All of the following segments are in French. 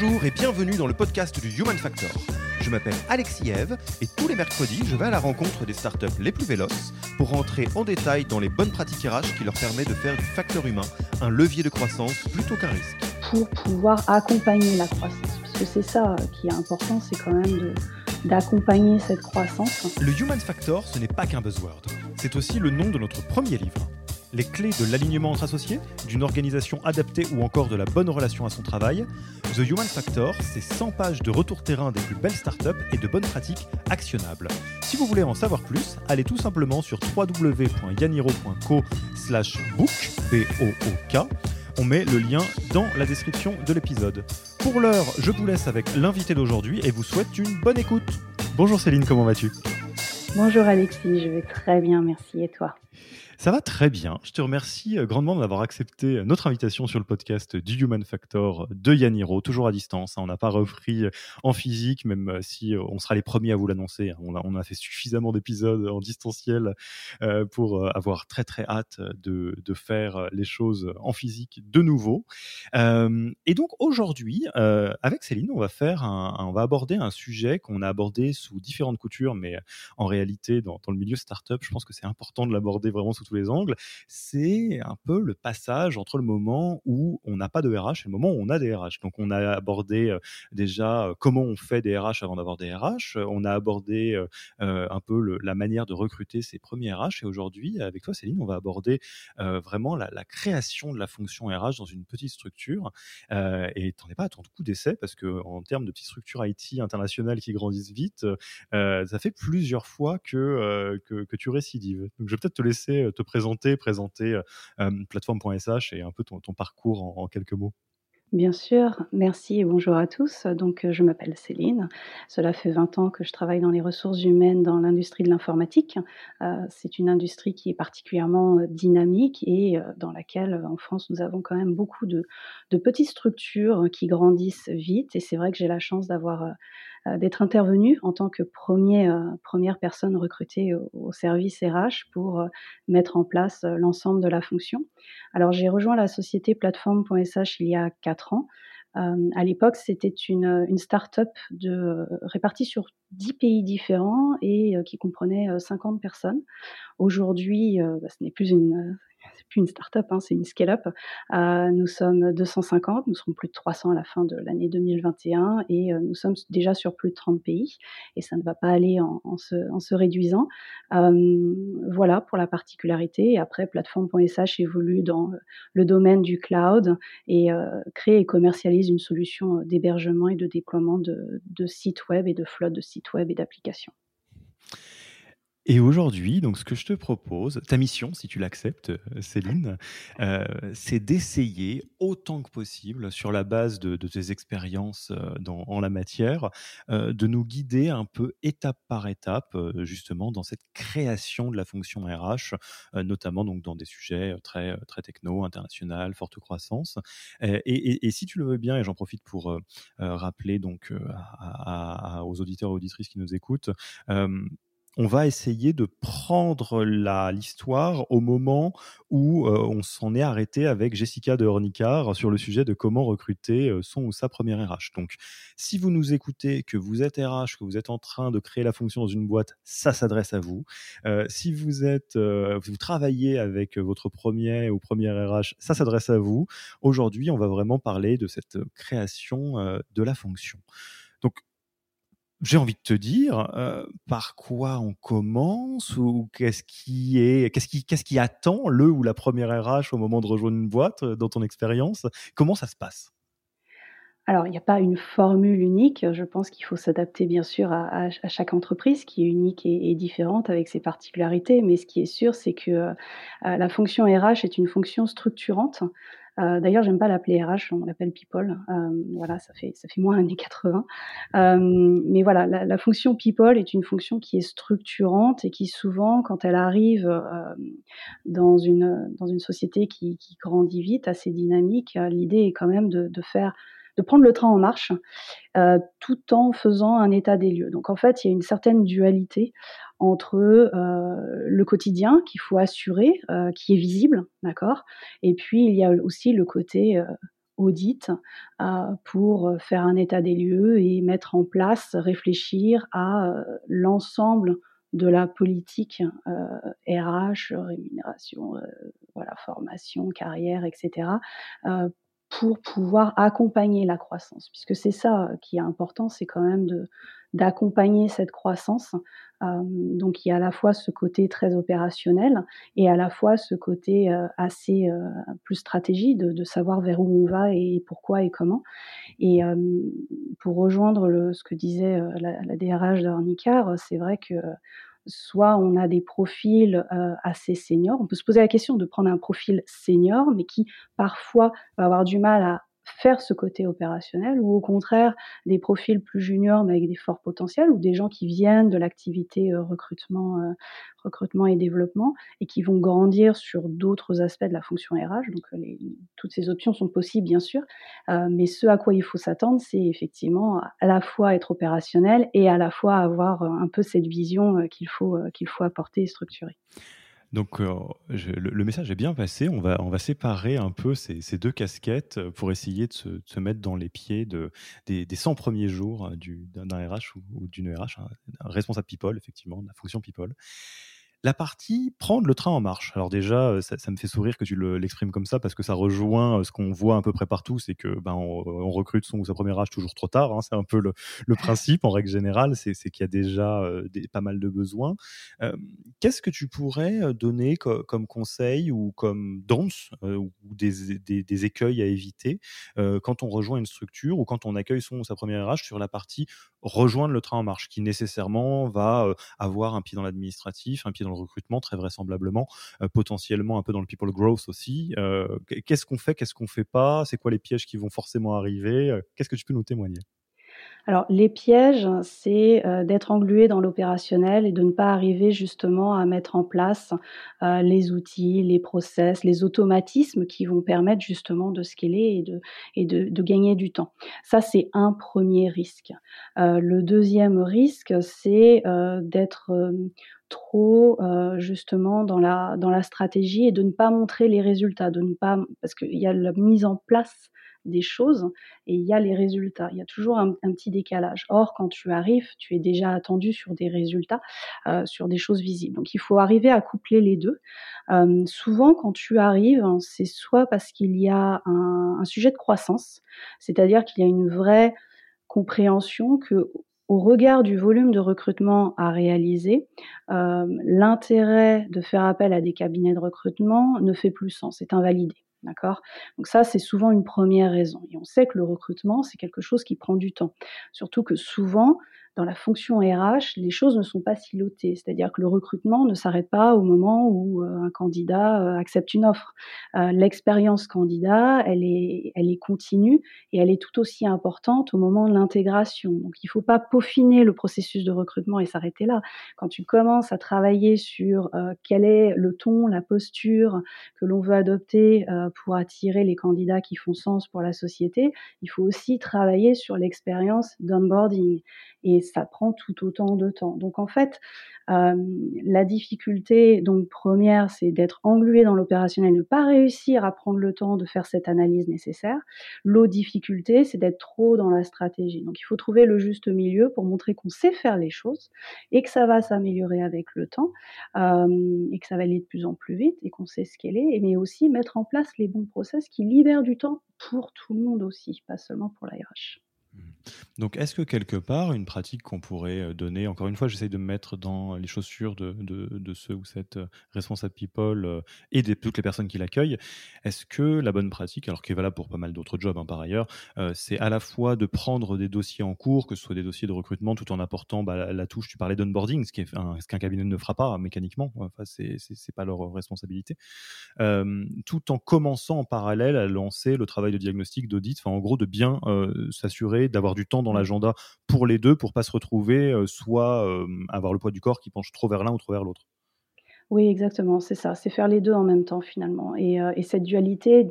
Bonjour et bienvenue dans le podcast du Human Factor. Je m'appelle Alexis Eve et tous les mercredis, je vais à la rencontre des startups les plus véloces pour rentrer en détail dans les bonnes pratiques RH qui leur permettent de faire du facteur humain un levier de croissance plutôt qu'un risque. Pour pouvoir accompagner la croissance, parce que c'est ça qui est important, c'est quand même d'accompagner cette croissance. Le Human Factor, ce n'est pas qu'un buzzword, c'est aussi le nom de notre premier livre les clés de l'alignement entre associés, d'une organisation adaptée ou encore de la bonne relation à son travail. The Human Factor, c'est 100 pages de retour terrain des plus belles startups et de bonnes pratiques actionnables. Si vous voulez en savoir plus, allez tout simplement sur www.yaniro.co book, B-O-O-K. On met le lien dans la description de l'épisode. Pour l'heure, je vous laisse avec l'invité d'aujourd'hui et vous souhaite une bonne écoute. Bonjour Céline, comment vas-tu? Bonjour Alexis, je vais très bien, merci. Et toi? Ça va très bien. Je te remercie euh, grandement d'avoir accepté euh, notre invitation sur le podcast du Human Factor de Yaniro, toujours à distance. Hein. On n'a pas repris euh, en physique, même si on sera les premiers à vous l'annoncer. Hein. On a, fait suffisamment d'épisodes en distanciel pour avoir très très hâte de, faire les choses en physique de nouveau. et donc aujourd'hui, avec Céline, on va faire on va aborder un sujet qu'on a abordé sous différentes coutures, mais en réalité, dans, dans le milieu startup, je pense que c'est important de l'aborder vraiment sous les angles, c'est un peu le passage entre le moment où on n'a pas de RH et le moment où on a des RH. Donc on a abordé déjà comment on fait des RH avant d'avoir des RH, on a abordé un peu la manière de recruter ses premiers RH et aujourd'hui avec toi Céline, on va aborder vraiment la, création de la fonction RH dans une petite structure et t'en es pas à ton coup d'essai parce que en termes de petites structures IT internationales qui grandissent vite, ça fait plusieurs fois que, que, tu récidives. Donc je vais peut-être te laisser te présenter, présenter euh, euh, plateforme.sh et un peu ton, parcours en, quelques mots. Bien sûr, merci et bonjour à tous. Donc, euh, je m'appelle Céline. Cela fait 20 ans que je travaille dans les ressources humaines dans l'industrie de l'informatique. c'est une industrie qui est particulièrement dynamique et dans laquelle, en France, nous avons quand même beaucoup de, petites structures qui grandissent vite. Et c'est vrai que j'ai la chance d'avoir euh, d'être intervenu en tant que premier, euh, première personne recrutée au, service RH pour euh, mettre en place l'ensemble de la fonction. Alors j'ai rejoint la société plateforme.sh il y a quatre ans. à l'époque, c'était une, une start-up de, répartie sur 10 pays différents et qui comprenait 50 personnes. Aujourd'hui, bah, ce n'est plus une, c'est plus une start-up, hein, c'est une scale-up. Euh, nous sommes 250, nous serons plus de 300 à la fin de l'année 2021 et euh, nous sommes déjà sur plus de 30 pays et ça ne va pas aller en, se, réduisant. Euh, voilà pour la particularité. Après, plateforme.sh évolue dans le domaine du cloud et crée et commercialise une solution d'hébergement et de déploiement de, de sites web et de flotte de sites web et d'applications. Et aujourd'hui, donc ce que je te propose, ta mission, si tu l'acceptes, euh, Céline, euh, c'est d'essayer autant que possible, sur la base de, tes expériences euh, dans, en la matière, de nous guider un peu étape par étape, justement, dans cette création de la fonction RH, notamment donc dans des sujets très très techno, international, forte croissance. Et, si tu le veux bien, et j'en profite pour rappeler donc aux auditeurs et auditrices qui nous écoutent on va essayer de prendre l'histoire au moment où euh, on s'en est arrêté avec Jessica de Hornicard sur le sujet de comment recruter euh, son ou sa première RH. Donc, si vous nous écoutez, que vous êtes RH, que vous êtes en train de créer la fonction dans une boîte, ça s'adresse à vous. Euh, si vous êtes, vous travaillez avec votre premier ou première RH, ça s'adresse à vous. Aujourd'hui, on va vraiment parler de cette création de la fonction. J'ai envie de te dire, euh, par quoi on commence ou qu'est-ce qui est, qu'est-ce qui, qu'est-ce qui attend le ou la première RH au moment de rejoindre une boîte dans ton expérience? Comment ça se passe? Alors, il n'y a pas une formule unique. Je pense qu'il faut s'adapter, bien sûr, à, chaque entreprise qui est unique et, différente avec ses particularités. Mais ce qui est sûr, c'est que euh, la fonction RH est une fonction structurante. Euh, D'ailleurs, j'aime pas l'appeler RH, on l'appelle people. Euh, voilà, ça fait ça fait moins années 80. Euh, mais voilà, la, fonction people est une fonction qui est structurante et qui souvent, quand elle arrive euh, dans une dans une société qui, qui grandit vite, assez dynamique, l'idée est quand même de faire de prendre le train en marche euh, tout en faisant un état des lieux. Donc en fait, il y a une certaine dualité entre euh, le quotidien qu'il faut assurer, euh, qui est visible, d'accord, et puis il y a aussi le côté audit pour faire un état des lieux et mettre en place, réfléchir à l'ensemble de la politique RH, rémunération, voilà, formation, carrière, etc., pour pouvoir accompagner la croissance, puisque c'est ça euh, qui est important, c'est quand même de d'accompagner cette croissance. Euh, donc il y a à la fois ce côté très opérationnel et à la fois ce côté euh, assez plus stratégie de, savoir vers où on va et pourquoi et comment. Et pour rejoindre ce que disait la, la DRH d'Ornicar, c'est vrai que soit on a des profils euh, assez seniors. On peut se poser la question de prendre un profil senior, mais qui parfois va avoir du mal à faire ce côté opérationnel ou au contraire des profils plus juniors mais avec des forts potentiels ou des gens qui viennent de l'activité euh, recrutement, euh, recrutement et développement et qui vont grandir sur d'autres aspects de la fonction RH. Donc euh, toutes ces options sont possibles bien sûr, mais ce à quoi il faut s'attendre, c'est effectivement à la fois être opérationnel et à la fois avoir un peu cette vision qu'il faut, qu'il faut apporter et structurer. Donc euh, le, message est bien passé. On va, on va séparer un peu ces, ces deux casquettes euh, pour essayer de se, se, mettre dans les pieds de, des, des 100 premiers jours euh, d'un RH ou, d'une RH, un, un responsable people, effectivement, de la fonction people la partie prendre le train en marche. Alors déjà, euh, ça, ça me fait sourire que tu l'exprimes comme ça parce que ça rejoint euh, ce qu'on voit un peu près partout, c'est que ben on, on, recrute son ou sa première âge toujours trop tard. Hein, c'est un peu le, le, principe en règle générale, c'est qu'il y a déjà euh, des, pas mal de besoins. Euh, Qu'est-ce que tu pourrais donner co comme conseil ou comme danse euh, ou des, des, des, écueils à éviter quand on rejoint une structure ou quand on accueille son ou sa première âge sur la partie rejoindre le train en marche, qui nécessairement va avoir un pied dans l'administratif, un pied dans le recrutement, très vraisemblablement, potentiellement un peu dans le people growth aussi. Qu'est-ce qu'on fait, qu'est-ce qu'on fait pas? C'est quoi les pièges qui vont forcément arriver? Qu'est-ce que tu peux nous témoigner? Alors, les pièges, c'est euh, d'être englué dans l'opérationnel et de ne pas arriver justement à mettre en place euh, les outils, les process, les automatismes qui vont permettre justement de scaler et de, gagner du temps. Ça, c'est un premier risque. Euh, le deuxième risque, c'est d'être trop justement dans la dans la stratégie et de ne pas montrer les résultats, de ne pas parce qu'il y a la mise en place des choses et il y a les résultats. Il y a toujours un, petit décalage. Or, quand tu arrives, tu es déjà attendu sur des résultats, euh, sur des choses visibles. Donc, il faut arriver à coupler les deux. Euh, souvent, quand tu arrives, c'est soit parce qu'il y a un, un sujet de croissance, c'est-à-dire qu'il y a une vraie compréhension que au regard du volume de recrutement à réaliser, euh, l'intérêt de faire appel à des cabinets de recrutement ne fait plus sens, c'est invalidé. D'accord? Donc ça, c'est souvent une première raison. Et on sait que le recrutement, c'est quelque chose qui prend du temps. Surtout que souvent, dans la fonction RH, les choses ne sont pas silotées. C'est-à-dire que le recrutement ne s'arrête pas au moment où euh, un candidat euh, accepte une offre. Euh, l'expérience candidat, elle est, elle est continue et elle est tout aussi importante au moment de l'intégration. Donc il ne faut pas peaufiner le processus de recrutement et s'arrêter là. Quand tu commences à travailler sur quel est le ton, la posture que l'on veut adopter pour attirer les candidats qui font sens pour la société, il faut aussi travailler sur l'expérience d'onboarding. Et ça prend tout autant de temps. Donc en fait, euh, la difficulté, donc première, c'est d'être englué dans l'opérationnel, ne pas réussir à prendre le temps de faire cette analyse nécessaire. L'autre difficulté, c'est d'être trop dans la stratégie. Donc il faut trouver le juste milieu pour montrer qu'on sait faire les choses et que ça va s'améliorer avec le temps euh, et que ça va aller de plus en plus vite et qu'on sait ce qu'elle est, mais aussi mettre en place les bons process qui libèrent du temps pour tout le monde aussi, pas seulement pour la. Donc, est-ce que quelque part, une pratique qu'on pourrait euh, donner, encore une fois, j'essaye de me mettre dans les chaussures de, de, ceux ou cette euh, responsable people euh, et de toutes les personnes qui l'accueillent, est-ce que la bonne pratique, alors qui est valable pour pas mal d'autres jobs hein, par ailleurs, c'est à la fois de prendre des dossiers en cours, que ce soit des dossiers de recrutement, tout en apportant bah, la, touche, tu parlais d'onboarding, ce qu'un cabinet ne fera pas mécaniquement, enfin, c'est pas leur responsabilité, tout en commençant en parallèle à lancer le travail de diagnostic, d'audit, enfin en gros de bien s'assurer d'avoir du temps dans l'agenda pour les deux, pour pas se retrouver euh, soit euh, avoir le poids du corps qui penche trop vers l'un ou trop vers l'autre. Oui, exactement, c'est ça, c'est faire les deux en même temps finalement et euh, cette dualité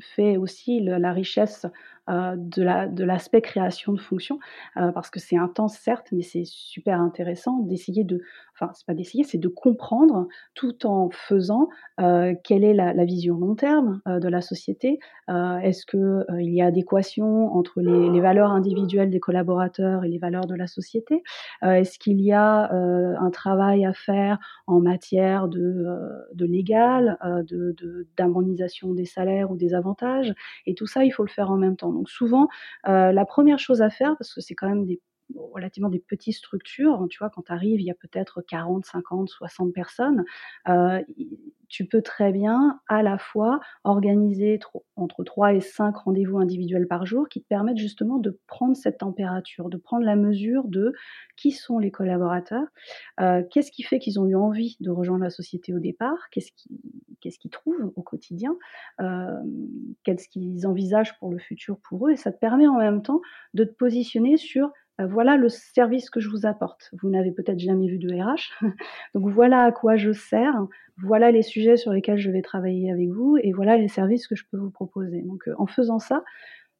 fait aussi la richesse euh, de l'aspect création de fonction, euh, parce que c'est intense certes, mais c'est super intéressant d'essayer de, enfin c'est pas d'essayer, c'est de comprendre tout en faisant euh, quelle est la, vision long terme de la société. Est-ce que il y a adéquation entre les, valeurs individuelles des collaborateurs et les valeurs de la société? Est-ce qu'il y a un travail à faire en matière de, de légal, de d'harmonisation des salaires des avantages. Et tout ça, il faut le faire en même temps. Donc souvent, euh, la première chose à faire, parce que c'est quand même des relativement des petites structures. Tu vois, quand tu arrives, il y a peut-être 40, 50, 60 personnes. Euh, tu peux très bien à la fois organiser entre 3 et 5 rendez-vous individuels par jour qui te permettent justement de prendre cette température, de prendre la mesure de qui sont les collaborateurs, euh, qu'est-ce qui fait qu'ils ont eu envie de rejoindre la société au départ, qu'est-ce qu'ils trouvent au quotidien, euh, qu'est-ce qu'ils envisagent pour le futur pour eux, et ça te permet en même temps de te positionner sur voilà le service que je vous apporte. Vous n'avez peut-être jamais vu de RH, donc voilà à quoi je sers, voilà les sujets sur lesquels je vais travailler avec vous et voilà les services que je peux vous proposer. Donc euh, en faisant ça,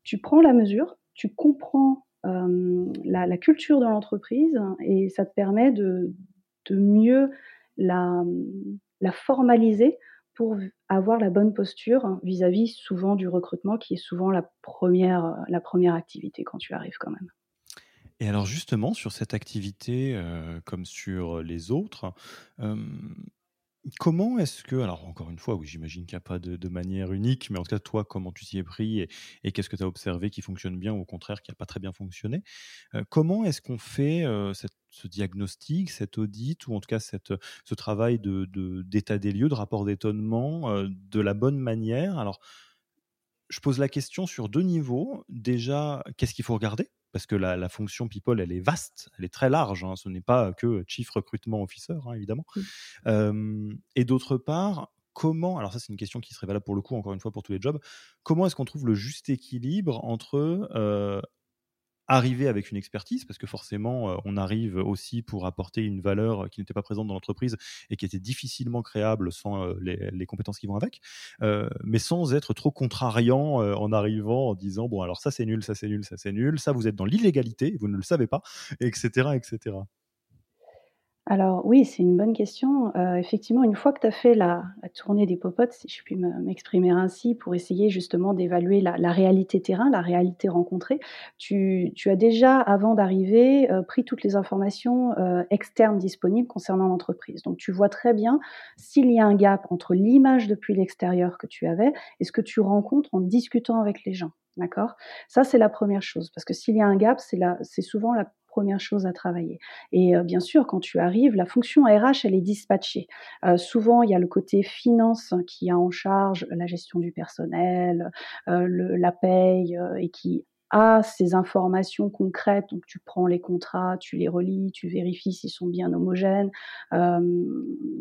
tu prends la mesure, tu comprends euh, la, culture de l'entreprise et ça te permet de, mieux la, formaliser pour avoir la bonne posture vis-à-vis souvent du recrutement qui est souvent la première, la première activité quand tu arrives quand même. Et alors justement, sur cette activité, euh, comme sur les autres, comment est-ce que, alors encore une fois, oui, j'imagine qu'il n'y a pas de, manière unique, mais en tout cas, toi, comment tu t'y es pris et, qu'est-ce que tu as observé qui fonctionne bien ou au contraire qui n'a pas très bien fonctionné Comment est-ce qu'on fait ce diagnostic, cet audit, ou en tout cas ce travail d'état de, d'état des lieux, de rapport d'étonnement, de la bonne manière? Alors, je pose la question sur deux niveaux. Déjà, qu'est-ce qu'il faut regarder? Parce que la, fonction people, elle est vaste, elle est très large. Hein. ce n'est pas que chief recrutement officer, hein, évidemment. et d'autre part, comment, alors ça c'est une question qui serait valable pour le coup, encore une fois, pour tous les jobs, comment est-ce qu'on trouve le juste équilibre entre arriver avec une expertise, parce que forcément, euh, on arrive aussi pour apporter une valeur qui n'était pas présente dans l'entreprise et qui était difficilement créable sans euh, les, compétences qui vont avec, euh, mais sans être trop contrariant en arrivant en disant, bon, alors ça c'est nul, ça c'est nul, ça c'est nul, ça vous êtes dans l'illégalité, vous ne le savez pas, etc. etc. Alors oui, c'est une bonne question. Euh, effectivement, une fois que tu as fait la tournée des popotes, si je puis m'exprimer ainsi, pour essayer justement d'évaluer la réalité terrain, la réalité rencontrée, tu as déjà, avant d'arriver, euh, pris toutes les informations, euh, externes disponibles concernant l'entreprise. Donc tu vois très bien s'il y a un gap entre l'image depuis l'extérieur que tu avais et ce que tu rencontres en discutant avec les gens, d'accord? Ça, c'est la première chose parce que s'il y a un gap, c'est souvent la première chose à travailler. Et euh, bien sûr, quand tu arrives, la fonction RH, elle est dispatchée. Euh, souvent, il y a le côté finance qui a en charge la gestion du personnel, euh, la paye et qui ces informations concrètes. Donc, tu prends les contrats, tu les relis, tu vérifies s'ils sont bien homogènes. Euh,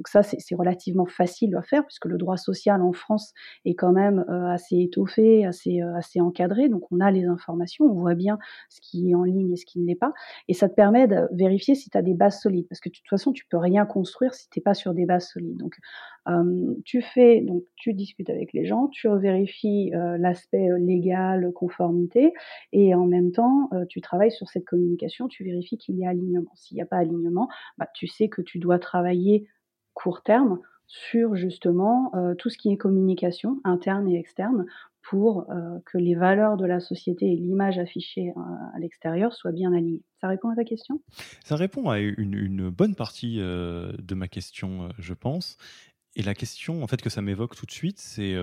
ça, c'est relativement facile à faire puisque le droit social en France est quand même euh, assez étoffé, assez, euh, assez encadré. Donc, on a les informations, on voit bien ce qui est en ligne et ce qui ne l'est pas. Et ça te permet de vérifier si tu as des bases solides parce que de toute façon, tu peux rien construire si tu n'es pas sur des bases solides. Donc, tu fais, donc tu discutes avec les gens, tu vérifies l'aspect légal, conformité, et en même temps, tu travailles sur cette communication, tu vérifies qu'il y a alignement. S'il n'y a pas alignement, bah, tu sais que tu dois travailler court terme sur justement tout ce qui est communication interne et externe pour que les valeurs de la société et l'image affichée à l'extérieur soient bien alignées. Ça répond à ta question? Ça répond à une, bonne partie de ma question, je pense. Et la question en fait que ça m'évoque tout de suite, c'est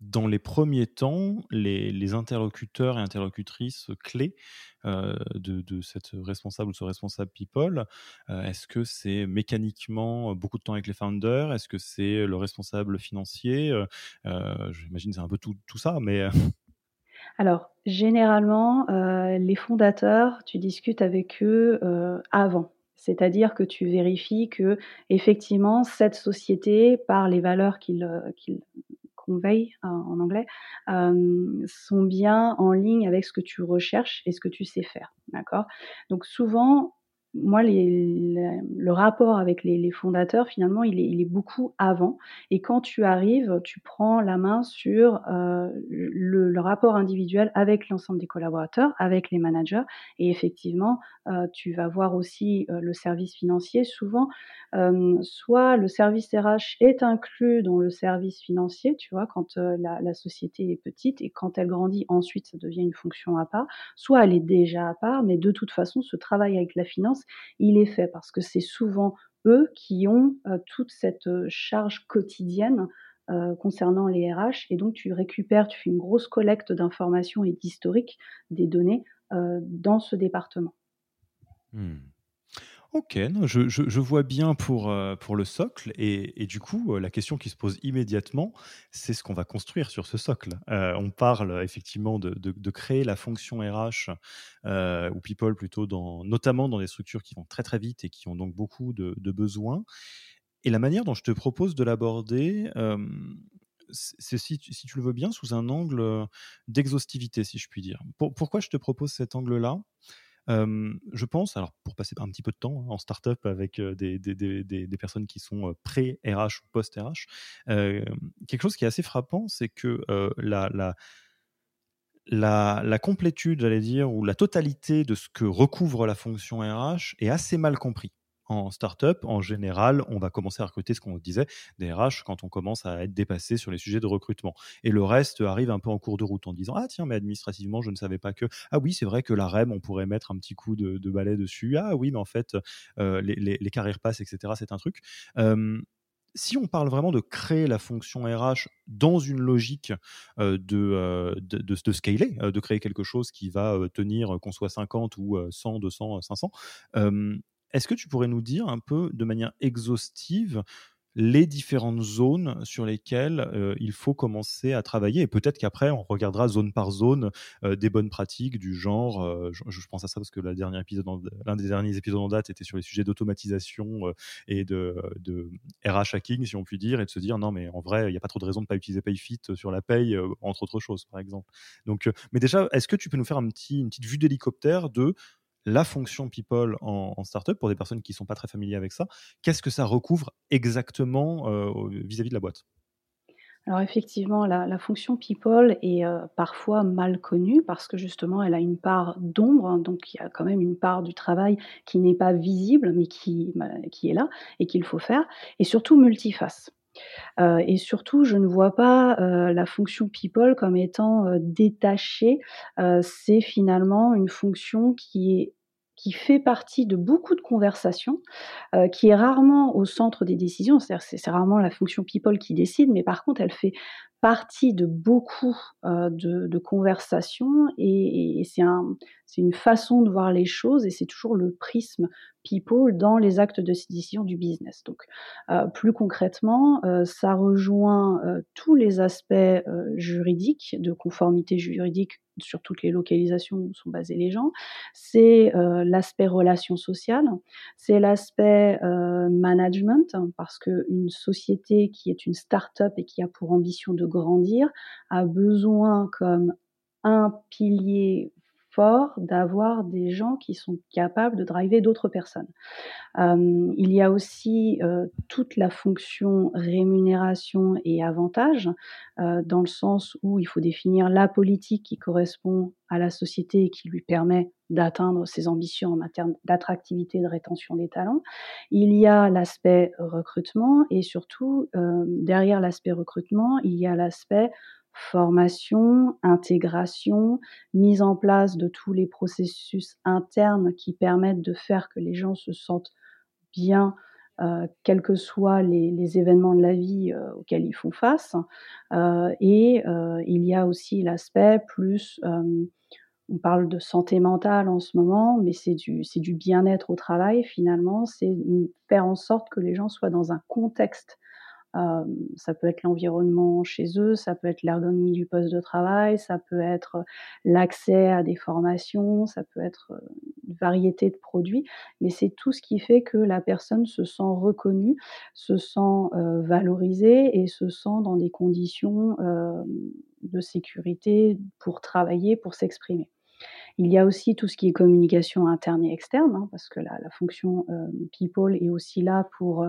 dans les premiers temps, les, interlocuteurs et interlocutrices clés euh, de, cette responsable ou ce responsable people, euh, est-ce que c'est mécaniquement beaucoup de temps avec les founders? Est-ce que c'est le responsable financier? Euh, J'imagine c'est un peu tout, ça, mais... Alors, généralement, les fondateurs, tu discutes avec eux avant. C'est-à-dire que tu vérifies que effectivement cette société, par les valeurs qu'ils euh, en anglais, euh, sont bien en ligne avec ce que tu recherches et ce que tu sais faire. D'accord? Donc souvent, moi, le rapport avec les, fondateurs, finalement, il est, beaucoup avant. Et quand tu arrives, tu prends la main sur euh, le, rapport individuel avec l'ensemble des collaborateurs, avec les managers. Et effectivement, euh, tu vas voir aussi euh, le service financier. Souvent, soit le service RH est inclus dans le service financier, tu vois, quand la, la, société est petite et quand elle grandit, ensuite, ça devient une fonction à part. Soit elle est déjà à part, mais de toute façon, ce travail avec la finance, il est fait parce que c'est souvent eux qui ont euh, toute cette euh, charge quotidienne euh, concernant les RH. Et donc, tu récupères, tu fais une grosse collecte d'informations et d'historique des données dans ce département. Hmm. Ok, je, vois bien pour, euh, le socle. Et, du coup, euh, la question qui se pose immédiatement, c'est ce qu'on va construire sur ce socle. Euh, on parle effectivement de, créer la fonction RH ou people plutôt, notamment dans des structures qui vont très très vite et qui ont donc beaucoup de, besoins. Et la manière dont je te propose de l'aborder, c'est si, si, tu le veux bien, sous un angle d'exhaustivité, si je puis dire. pourquoi je te propose cet angle-là? Je pense, alors pour passer un petit peu de temps hein, en startup avec des, des, personnes qui sont pré-RH ou post-RH, quelque chose qui est assez frappant, c'est que la, la la, la, complétude, j'allais dire, ou la totalité de ce que recouvre la fonction RH est assez mal compris en startup, en général, on va commencer à recruter ce qu'on disait, des RH, quand on commence à être dépassé sur les sujets de recrutement. Et le reste arrive un peu en cours de route en disant Ah, tiens, mais administrativement, je ne savais pas que. Ah oui, c'est vrai que la REM, on pourrait mettre un petit coup de, balai dessus. Ah oui, mais en fait, euh, les, carrières passent, etc., c'est un truc. si on parle vraiment de créer la fonction RH dans une logique de, de, de, scaler, de créer quelque chose qui va tenir qu'on soit 50 ou 100, 200, 500, est-ce que tu pourrais nous dire un peu de manière exhaustive les différentes zones sur lesquelles euh, il faut commencer à travailler? Et peut-être qu'après, on regardera zone par zone euh, des bonnes pratiques du genre, euh, je, pense à ça parce que l'un des derniers épisodes en date était sur les sujets d'automatisation et de, de, RH hacking, si on peut dire, et de se dire, non, mais en vrai, il n'y a pas trop de raison de ne pas utiliser PayFit sur la paye, entre autres choses, par exemple. Donc, mais déjà, est-ce que tu peux nous faire un petit, une petite vue d'hélicoptère de la fonction people en, startup pour des personnes qui ne sont pas très familières avec ça. Qu'est-ce que ça recouvre exactement euh, vis-à-vis de la boîte? Alors effectivement, la, fonction people est euh, parfois mal connue parce que justement, elle a une part d'ombre, hein, donc il y a quand même une part du travail qui n'est pas visible, mais qui, bah, qui est là et qu'il faut faire, et surtout multiface. Euh, et surtout, je ne vois pas la fonction people comme étant détachée. c'est finalement une fonction qui est qui fait partie de beaucoup de conversations, euh, qui est rarement au centre des décisions. C'est-à-dire c'est rarement la fonction people qui décide, mais par contre, elle fait partie de beaucoup euh, de, conversations et, c'est un, une façon de voir les choses et c'est toujours le prisme people dans les actes de décision du business. Donc, euh, plus concrètement, euh, ça rejoint tous les aspects juridiques, de conformité juridique sur toutes les localisations où sont basés les gens. C'est l'aspect relation sociale, c'est l'aspect management, parce qu'une société qui est une start-up et qui a pour ambition de grandir a besoin comme un pilier d'avoir des gens qui sont capables de driver d'autres personnes. Euh, il y a aussi euh, toute la fonction rémunération et avantage, euh, dans le sens où il faut définir la politique qui correspond à la société et qui lui permet d'atteindre ses ambitions en matière d'attractivité et de rétention des talents. Il y a l'aspect recrutement et surtout, derrière l'aspect recrutement, il y a l'aspect formation, intégration, mise en place de tous les processus internes qui permettent de faire que les gens se sentent bien quels que soient les, événements de la vie auxquels ils font face. et il y a aussi l'aspect plus on parle de santé mentale en ce moment, mais c'est du, bien-être au travail finalement, c'est faire en sorte que les gens soient dans un contexte ça peut être l'environnement chez eux, ça peut être l'ergonomie du poste de travail, ça peut être l'accès à des formations, ça peut être une variété de produits, mais c'est tout ce qui fait que la personne se sent reconnue, se sent valorisée et se sent dans des conditions de sécurité pour travailler, pour s'exprimer. Il y a aussi tout ce qui est communication interne et externe, hein, parce que la, la fonction People est aussi là pour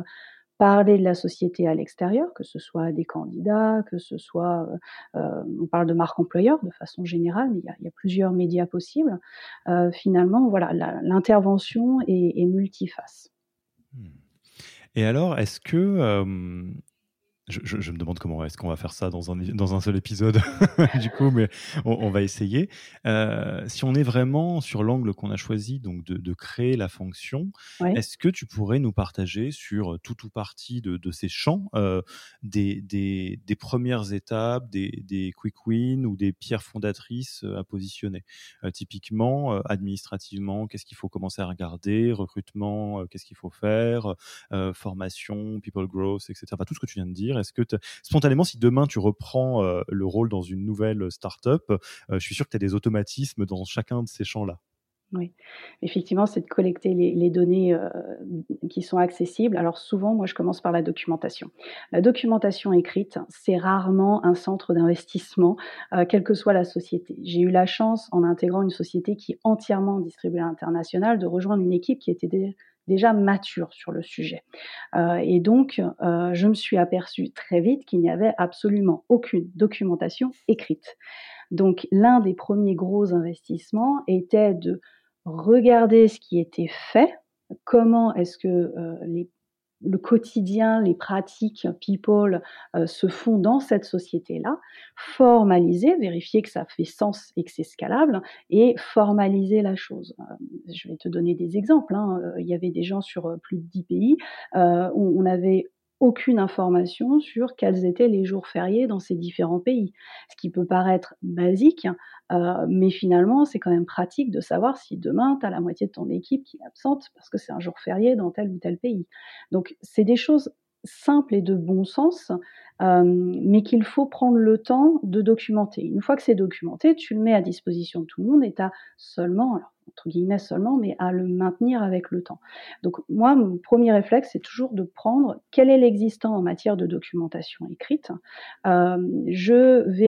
parler de la société à l'extérieur, que ce soit des candidats, que ce soit, euh, euh, on parle de marque employeur de façon générale, mais il y a, plusieurs médias possibles. Euh, finalement, voilà, l'intervention est, multiface. Hmm. Et alors, est-ce que je, me demande comment est-ce qu'on va faire ça dans un, dans un seul épisode, du coup, mais on, va essayer. Euh, si on est vraiment sur l'angle qu'on a choisi, donc de, créer la fonction, est-ce que tu pourrais nous partager sur tout ou partie de, ces champs euh, des, des, des, premières étapes, des, des, quick wins ou des pierres fondatrices euh, à positionner? Typiquement, administrativement, qu'est-ce qu'il faut commencer à regarder? Recrutement, qu'est-ce qu'il faut faire? Formation, people growth, etc. tout ce que tu viens de dire est-ce que spontanément, si demain tu reprends euh, le rôle dans une nouvelle startup, euh, je suis sûr que tu as des automatismes dans chacun de ces champs-là. Oui, effectivement, c'est de collecter les, données euh, qui sont accessibles. Alors souvent, moi, je commence par la documentation. La documentation écrite, c'est rarement un centre d'investissement, quelle que soit la société. J'ai eu la chance, en intégrant une société qui est entièrement distribuée à l'international, de rejoindre une équipe qui était déjà mature sur le sujet. Euh, et donc, euh, je me suis aperçue très vite qu'il n'y avait absolument aucune documentation écrite. Donc, l'un des premiers gros investissements était de regarder ce qui était fait, comment est-ce que euh, les le quotidien, les pratiques people euh, se font dans cette société-là, formaliser, vérifier que ça fait sens et que c'est scalable, et formaliser la chose. Euh, je vais te donner des exemples. Hein. Euh, il y avait des gens sur plus de 10 pays où on avait aucune information sur quels étaient les jours fériés dans ces différents pays. Ce qui peut paraître basique, euh, mais finalement, c'est quand même pratique de savoir si demain, tu as la moitié de ton équipe qui est absente parce que c'est un jour férié dans tel ou tel pays. Donc, c'est des choses simples et de bon sens, mais qu'il faut prendre le temps de documenter. Une fois que c'est documenté, tu le mets à disposition de tout le monde et tu as seulement, entre guillemets seulement, mais à le maintenir avec le temps. Donc moi, mon premier réflexe, c'est toujours de prendre quel est l'existant en matière de documentation écrite. Je vais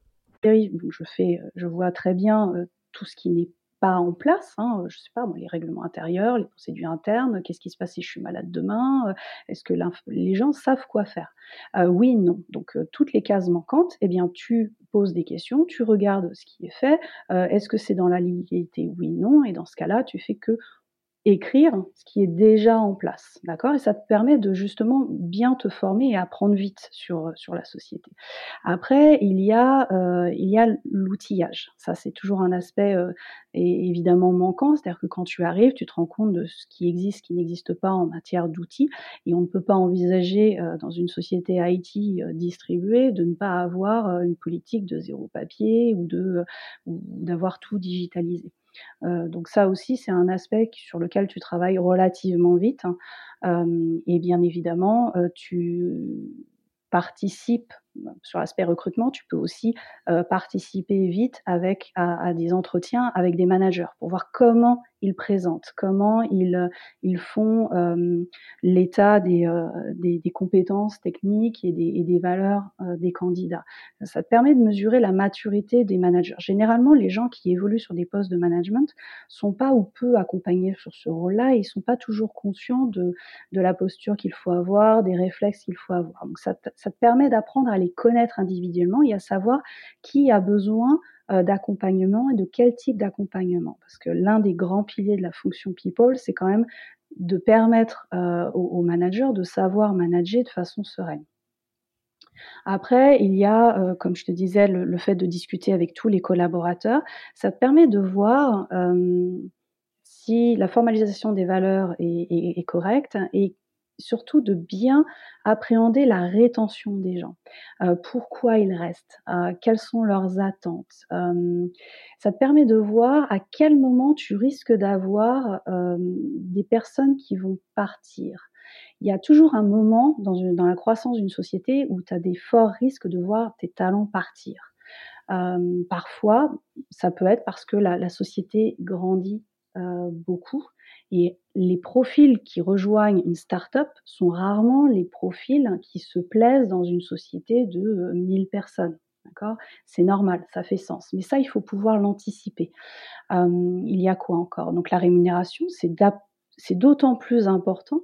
je fais, je vois très bien tout ce qui n'est pas en place, hein, je sais pas les règlements intérieurs, les procédures internes, qu'est-ce qui se passe si je suis malade demain, est-ce que les gens savent quoi faire? Oui, non. Donc toutes les cases manquantes, eh bien tu poses des questions, tu regardes ce qui est fait, est-ce que c'est dans la légalité? Oui, non. Et dans ce cas-là, tu fais que écrire ce qui est déjà en place, d'accord? Et ça te permet de justement bien te former et apprendre vite sur, sur la société. Après, il y a, euh, il y a l'outillage. Ça, c'est toujours un aspect euh, évidemment manquant, c'est-à-dire que quand tu arrives, tu te rends compte de ce qui existe, ce qui n'existe pas en matière d'outils, et on ne peut pas envisager euh, dans une société IT distribuée de ne pas avoir une politique de zéro papier ou de d'avoir tout digitalisé. Euh, donc ça aussi, c'est un aspect sur lequel tu travailles relativement vite. Hein. Euh, et bien évidemment, euh, tu participes sur l'aspect recrutement, tu peux aussi participer vite avec à, des entretiens avec des managers pour voir comment ils présentent, comment ils, ils font l'état des, des, compétences techniques et des, et des valeurs des candidats. Ça te permet de mesurer la maturité des managers. Généralement, les gens qui évoluent sur des postes de management sont pas ou peu accompagnés sur ce rôle-là, ils sont pas toujours conscients de, de la posture qu'il faut avoir, des réflexes qu'il faut avoir. Donc ça, ça te permet d'apprendre à les connaître individuellement et à savoir qui a besoin euh, d'accompagnement et de quel type d'accompagnement? Parce que l'un des grands piliers de la fonction people, c'est quand même de permettre euh, aux, managers de savoir manager de façon sereine. Après, il y a, euh, comme je te disais, le, fait de discuter avec tous les collaborateurs. Ça te permet de voir si la formalisation des valeurs est correcte et surtout de bien appréhender la rétention des gens. Euh, pourquoi ils restent euh, Quelles sont leurs attentes euh, Ça te permet de voir à quel moment tu risques d'avoir des personnes qui vont partir. Il y a toujours un moment dans, la croissance d'une société où tu as des forts risques de voir tes talents partir. parfois, ça peut être parce que la société grandit beaucoup et les profils qui rejoignent une start-up sont rarement les profils qui se plaisent dans une société de 1000 euh, personnes. D'accord? C'est normal, ça fait sens. Mais ça, il faut pouvoir l'anticiper. Euh, il y a quoi encore? Donc la rémunération, c'est d'autant plus important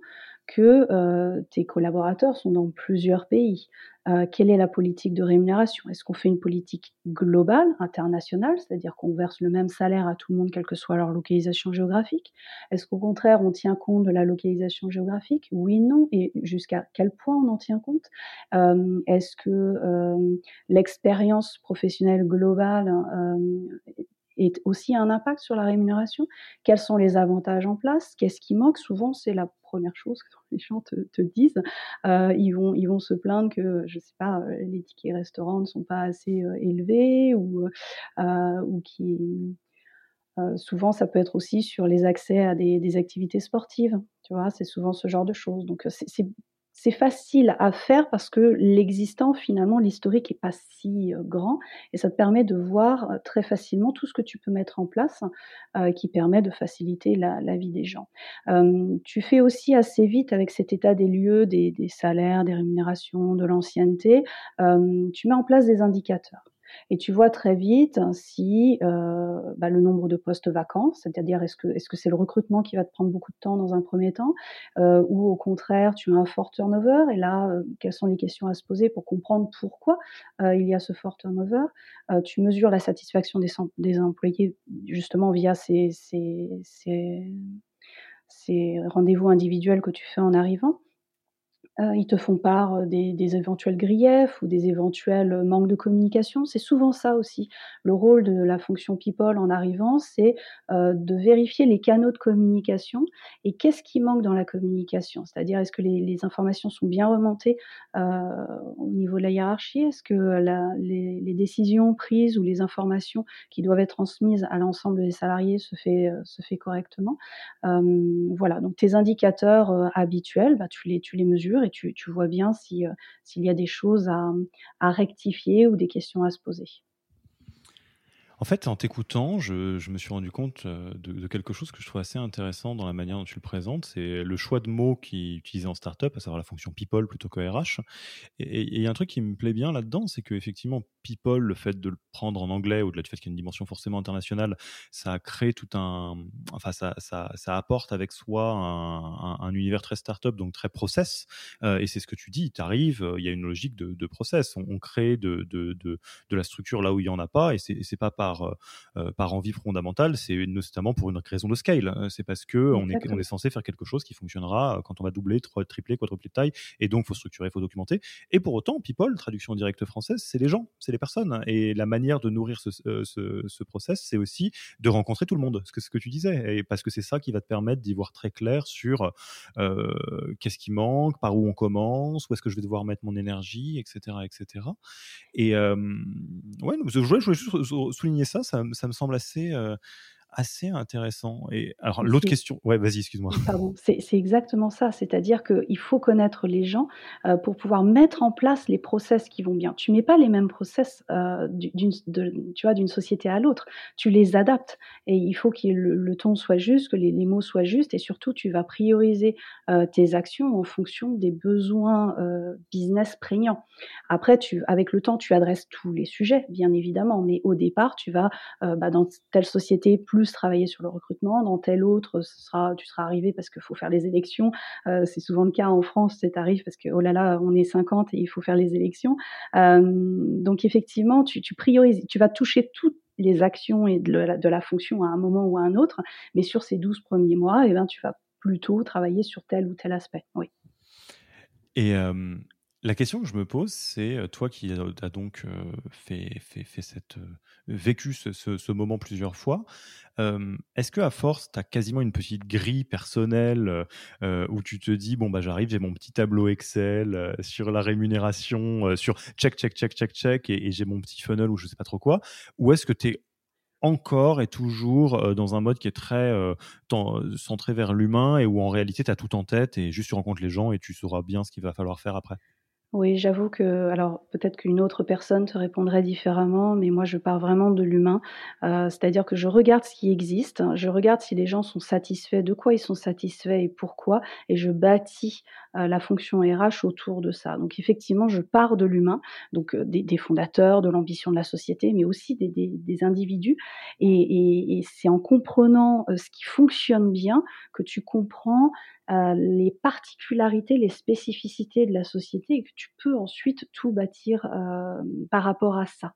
que euh, tes collaborateurs sont dans plusieurs pays. Euh, quelle est la politique de rémunération? Est-ce qu'on fait une politique globale, internationale, c'est-à-dire qu'on verse le même salaire à tout le monde, quelle que soit leur localisation géographique? Est-ce qu'au contraire, on tient compte de la localisation géographique? Oui, non. Et jusqu'à quel point on en tient compte? Euh, Est-ce que l'expérience professionnelle globale est aussi un impact sur la rémunération? Quels sont les avantages en place? Qu'est-ce qui manque? Souvent, c'est la première chose que les gens te, disent. Euh, ils, vont, ils vont se plaindre que, je sais pas, euh, les tickets restaurants ne sont pas assez euh, élevés ou, ou qui... souvent, ça peut être aussi sur les accès à des, des activités sportives. Tu vois, c'est souvent ce genre de choses. Donc, c'est c'est facile à faire parce que l'existant, finalement, l'historique n'est pas si euh, grand et ça te permet de voir euh, très facilement tout ce que tu peux mettre en place euh, qui permet de faciliter la, vie des gens. tu fais aussi assez vite avec cet état des lieux, des, des salaires, des rémunérations, de l'ancienneté, tu mets en place des indicateurs. Et tu vois très vite si euh, bah, le nombre de postes vacants, c'est-à-dire est-ce que c'est le recrutement qui va te prendre beaucoup de temps dans un premier temps, euh, ou au contraire tu as un fort turnover. Et là, euh, quelles sont les questions à se poser pour comprendre pourquoi il y a ce fort turnover Tu mesures la satisfaction des, employés justement via ces rendez-vous individuels que tu fais en arrivant. Euh, ils te font part euh, des, des, éventuels griefs ou des éventuels euh, manques de communication. C'est souvent ça aussi. Le rôle de la fonction people en arrivant, c'est de vérifier les canaux de communication et qu'est-ce qui manque dans la communication. C'est-à-dire, est-ce que les, informations sont bien remontées au niveau de la hiérarchie? Est-ce que les, décisions prises ou les informations qui doivent être transmises à l'ensemble des salariés se fait, se fait correctement? Voilà, donc tes indicateurs habituels, bah, tu, les, tu les mesures tu, vois bien euh, s'il y a des choses à rectifier ou des questions à se poser. En fait, en t'écoutant, je, me suis rendu compte euh, de, quelque chose que je trouve assez intéressant dans la manière dont tu le présentes. C'est le choix de mots qui est utilisé en startup, à savoir la fonction people plutôt que RH. Et il y a un truc qui me plaît bien là-dedans, c'est qu'effectivement, people, le fait de le prendre en anglais, au-delà du fait qu'il y a une dimension forcément internationale, ça crée tout un. Enfin, ça, apporte avec soi un, univers très startup, donc très process. Euh, et c'est ce que tu dis, tu arrives, il y a une logique de, process. On, crée de, la structure là où il n'y en a pas, et c'est pas par, euh, euh, par envie fondamentale, c'est notamment pour une raison de scale. Euh, c'est parce que on est, on est censé faire quelque chose qui fonctionnera quand on va doubler, tripler, quadrupler de taille, et donc faut structurer, faut documenter. Et pour autant, people, traduction directe française, c'est les gens, c'est les personnes. Et la manière de nourrir ce, ce, process, c'est aussi de rencontrer tout le monde, ce que, ce que tu disais, et parce que c'est ça qui va te permettre d'y voir très clair sur qu'est-ce qui manque, par où on commence, où est-ce que je vais devoir mettre mon énergie, etc. etc. Et ouais, je voulais, je voulais juste souligner ça, ça, me semble assez, assez intéressant. Et alors, l'autre question, ouais, vas-y, excuse-moi. Pardon, c'est exactement ça. C'est-à-dire qu'il faut connaître les gens euh, pour pouvoir mettre en place les process qui vont bien. Tu mets pas les mêmes process euh, d'une, tu vois, d'une société à l'autre. Tu les adaptes et il faut que le, ton soit juste, que les, mots soient justes et surtout tu vas prioriser euh, tes actions en fonction des besoins business prégnants. Après, tu, avec le temps, tu adresses tous les sujets, bien évidemment, mais au départ, tu vas bah, dans telle société plus travailler sur le recrutement, dans telle autre, ce sera, tu seras arrivé parce qu'il faut faire les élections. c'est souvent le cas en France, c'est arrive parce que oh là là, on est 50 et il faut faire les élections. donc effectivement, tu, priorises, tu vas toucher toutes les actions et de la, fonction à un moment ou à un autre, mais sur ces 12 premiers mois, eh ben, tu vas plutôt travailler sur tel ou tel aspect. Oui. Et la question que je me pose, c'est toi qui as donc fait, fait, fait cette, vécu ce, moment plusieurs fois, est-ce que à force, tu as quasiment une petite grille personnelle où tu te dis, bon, bah, j'arrive, j'ai mon petit tableau Excel sur la rémunération, sur check, check, check, check, check, et, j'ai mon petit funnel ou je sais pas trop quoi, ou est-ce que tu es encore et toujours dans un mode qui est très centré vers l'humain et où en réalité tu as tout en tête et juste tu rencontres les gens et tu sauras bien ce qu'il va falloir faire après? Oui, j'avoue que alors peut-être qu'une autre personne te répondrait différemment, mais moi je pars vraiment de l'humain. Euh, c'est-à-dire que je regarde ce qui existe, je regarde si les gens sont satisfaits, de quoi ils sont satisfaits et pourquoi, et je bâtis euh, la fonction RH autour de ça. Donc effectivement, je pars de l'humain, donc euh, des, fondateurs, de l'ambition de la société, mais aussi des, individus. Et, et c'est en comprenant ce qui fonctionne bien que tu comprends euh, les particularités, les spécificités de la société et que tu peux ensuite tout bâtir euh, par rapport à ça.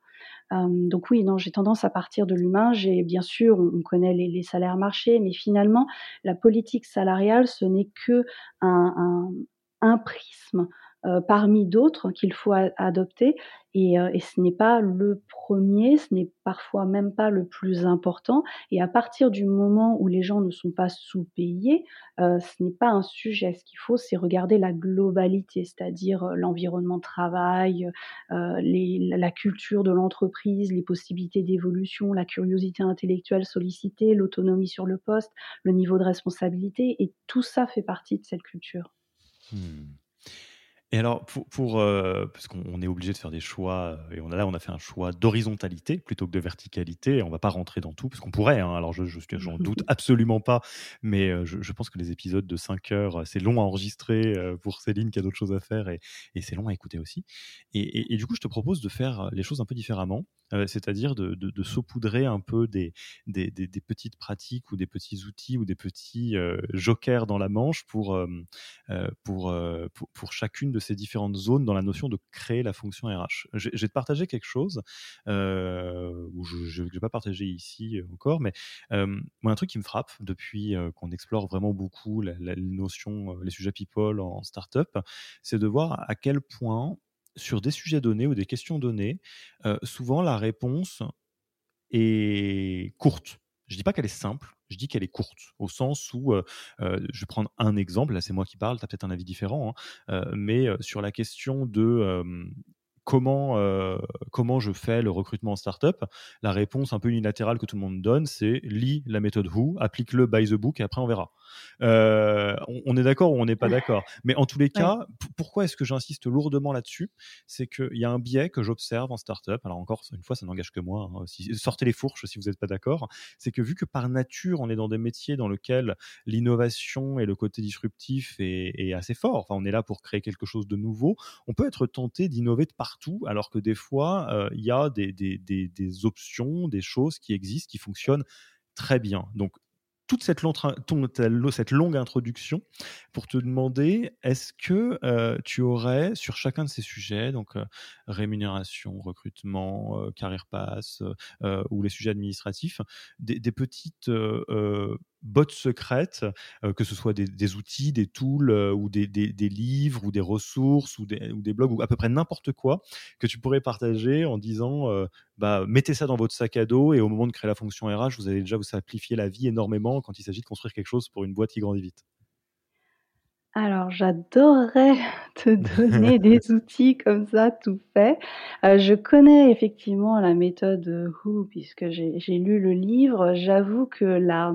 Euh, donc oui, j'ai tendance à partir de l'humain. J'ai bien sûr, on, connaît les, salaires marchés, mais finalement, la politique salariale, ce n'est que un, prisme parmi d'autres qu'il faut adopter. Et, euh, et, ce n'est pas le premier, ce n'est parfois même pas le plus important. Et à partir du moment où les gens ne sont pas sous-payés, euh, ce n'est pas un sujet. Ce qu'il faut, c'est regarder la globalité, c'est-à-dire l'environnement de travail, la culture de l'entreprise, les possibilités d'évolution, la curiosité intellectuelle sollicitée, l'autonomie sur le poste, le niveau de responsabilité. Et tout ça fait partie de cette culture. Hmm. Et alors, pour, pour euh, parce qu'on est obligé de faire des choix, euh, et on a, là, on a fait un choix d'horizontalité plutôt que de verticalité. On va pas rentrer dans tout, parce qu'on pourrait. Hein, alors, je, j'en doute absolument pas, mais euh, je, pense que les épisodes de 5 heures, c'est long à enregistrer pour Céline qui a d'autres choses à faire, et, et c'est long à écouter aussi. Et, et, du coup, je te propose de faire les choses un peu différemment, c'est-à-dire de, saupoudrer un peu des petites pratiques ou des petits outils ou des petits jokers dans la manche pour, pour, pour, pour chacune de ces différentes zones dans la notion de créer la fonction RH. Te partager quelque chose, euh, où je ne vais pas partager ici euh, encore, mais euh, moi, un truc qui me frappe depuis qu'on explore vraiment beaucoup la, notion, les sujets people en startup, c'est de voir à quel point sur des sujets donnés ou des questions données, souvent la réponse est courte. Je dis pas qu'elle est simple, je dis qu'elle est courte, au sens où, je vais prendre un exemple, là c'est moi qui parle, tu as peut-être un avis différent, hein, mais sur la question de comment, euh, comment je fais le recrutement en startup La réponse un peu unilatérale que tout le monde donne, c'est lis la méthode Who, applique-le by the book et après on verra. Euh, on, est d'accord ou on n'est pas d'accord? Mais en tous les cas, pourquoi est-ce que j'insiste lourdement là-dessus? C'est qu'il y a un biais que j'observe en startup. Alors encore une fois, ça n'engage que moi. Hein, sortez les fourches si vous n'êtes pas d'accord. C'est que vu que par nature, on est dans des métiers dans lesquels l'innovation et le côté disruptif est, est, assez fort. Enfin, on est là pour créer quelque chose de nouveau. On peut être tenté d'innover de partout alors que des fois, euh, il y a des, options, des choses qui existent, qui fonctionnent très bien. Donc, toute cette, longue introduction pour te demander est-ce que euh, tu aurais sur chacun de ces sujets, donc euh, rémunération, recrutement, carrière passe ou les sujets administratifs, des petites bottes secrètes, euh, que ce soit des, outils, des tools euh, ou des, livres ou des ressources ou des, ou des, blogs ou à peu près n'importe quoi que tu pourrais partager en disant euh, bah, mettez ça dans votre sac à dos et au moment de créer la fonction RH, vous allez déjà vous simplifier la vie énormément quand il s'agit de construire quelque chose pour une boîte qui grandit vite. Alors, j'adorerais te donner des outils comme ça, tout fait. Je connais effectivement la méthode, Who puisque j'ai j'ai lu le livre. J'avoue que la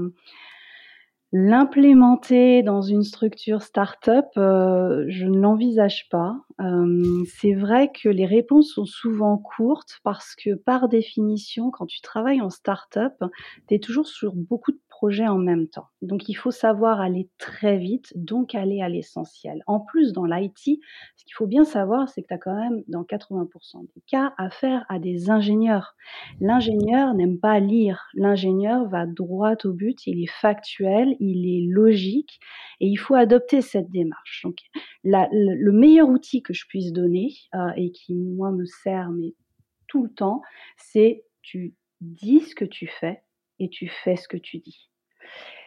l'implémenter dans une structure start-up, heu, je ne l'envisage pas. Hem, c'est vrai que les réponses sont souvent courtes parce que par définition, quand tu travailles en start-up, tu es toujours sur beaucoup de en même temps. Donc il faut savoir aller très vite, donc aller à l'essentiel. En plus, dans l'IT, ce qu'il faut bien savoir, c'est que tu as quand même, dans 80% des cas, affaire à des ingénieurs. L'ingénieur n'aime pas lire. L'ingénieur va droit au but, il est factuel, il est logique et il faut adopter cette démarche. Donc le le meilleur outil que je puisse donner, heu et qui moi me sert mais tout le temps, c'est tu dis ce que tu fais et tu fais ce que tu dis.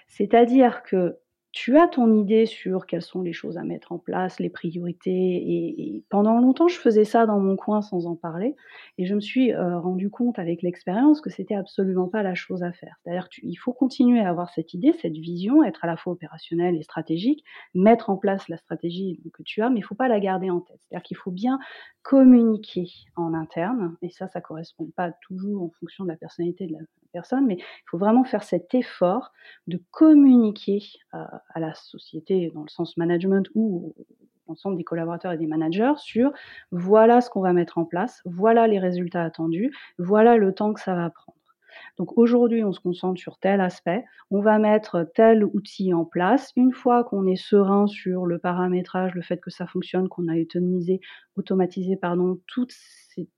C'est-à-dire que tu as ton idée sur quelles sont les choses à mettre en place, les priorités et pendant longtemps, je faisais ça dans mon coin sans en parler et je me suis, heu, rendu compte avec l'expérience que c'était absolument pas la chose à faire. C'est-à-dire qu'il faut continuer à avoir cette idée, cette vision, être à la fois opérationnel et stratégique, mettre en place la stratégie que tu as, mais il faut pas la garder en tête. C'est-à-dire qu'il faut bien communiquer en interne et ça, ça correspond pas toujours en fonction de la personnalité de la personne, mais il faut vraiment faire cet effort de communiquer, heu, à la société dans le sens management ou l'ensemble des collaborateurs et des managers sur voilà ce qu'on va mettre en place, voilà les résultats attendus, voilà le temps que ça va prendre. Donc aujourd'hui, on se concentre sur tel aspect, on va mettre tel outil en place. Une fois qu'on est serein sur le paramétrage, le fait que ça fonctionne, qu'on a automisé, automatisé pardon, toutes ces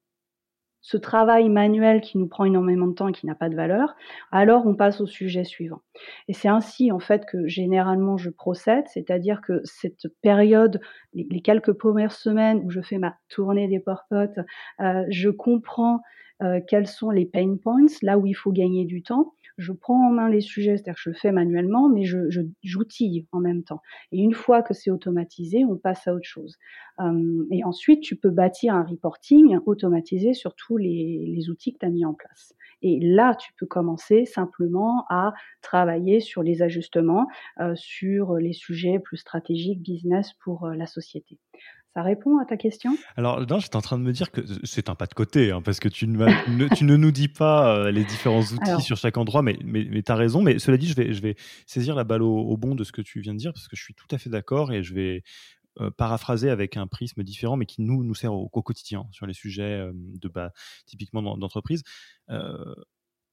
ce travail manuel qui nous prend énormément de temps et qui n'a pas de valeur, alors on passe au sujet suivant. Et c'est ainsi en fait que généralement je procède, c'est-à-dire que cette période, les, quelques premières semaines où je fais ma tournée des porpotes, euh, je comprends euh, quels sont les pain points, là où il faut gagner du temps. Je prends en main les sujets, c'est-à-dire que je le fais manuellement, mais je, je j'outille en même temps. Et une fois que c'est automatisé, on passe à autre chose. Euh, et ensuite, tu peux bâtir un reporting automatisé sur tous les, les outils que tu as mis en place. Et là, tu peux commencer simplement à travailler sur les ajustements, euh, sur les sujets plus stratégiques, business pour euh, la société. Ça répond à ta question? Alors, non, j'étais en train de me dire que c'est un pas de côté, hein, parce que tu ne, tu ne nous dis pas euh, les différents outils Alors, sur chaque endroit, mais, mais, mais tu as raison. Mais cela dit, je vais, je vais saisir la balle au, au, bon de ce que tu viens de dire, parce que je suis tout à fait d'accord et je vais euh, paraphraser avec un prisme différent, mais qui nous, nous sert au, au quotidien sur les sujets euh, de, bah, typiquement d'entreprise. Euh,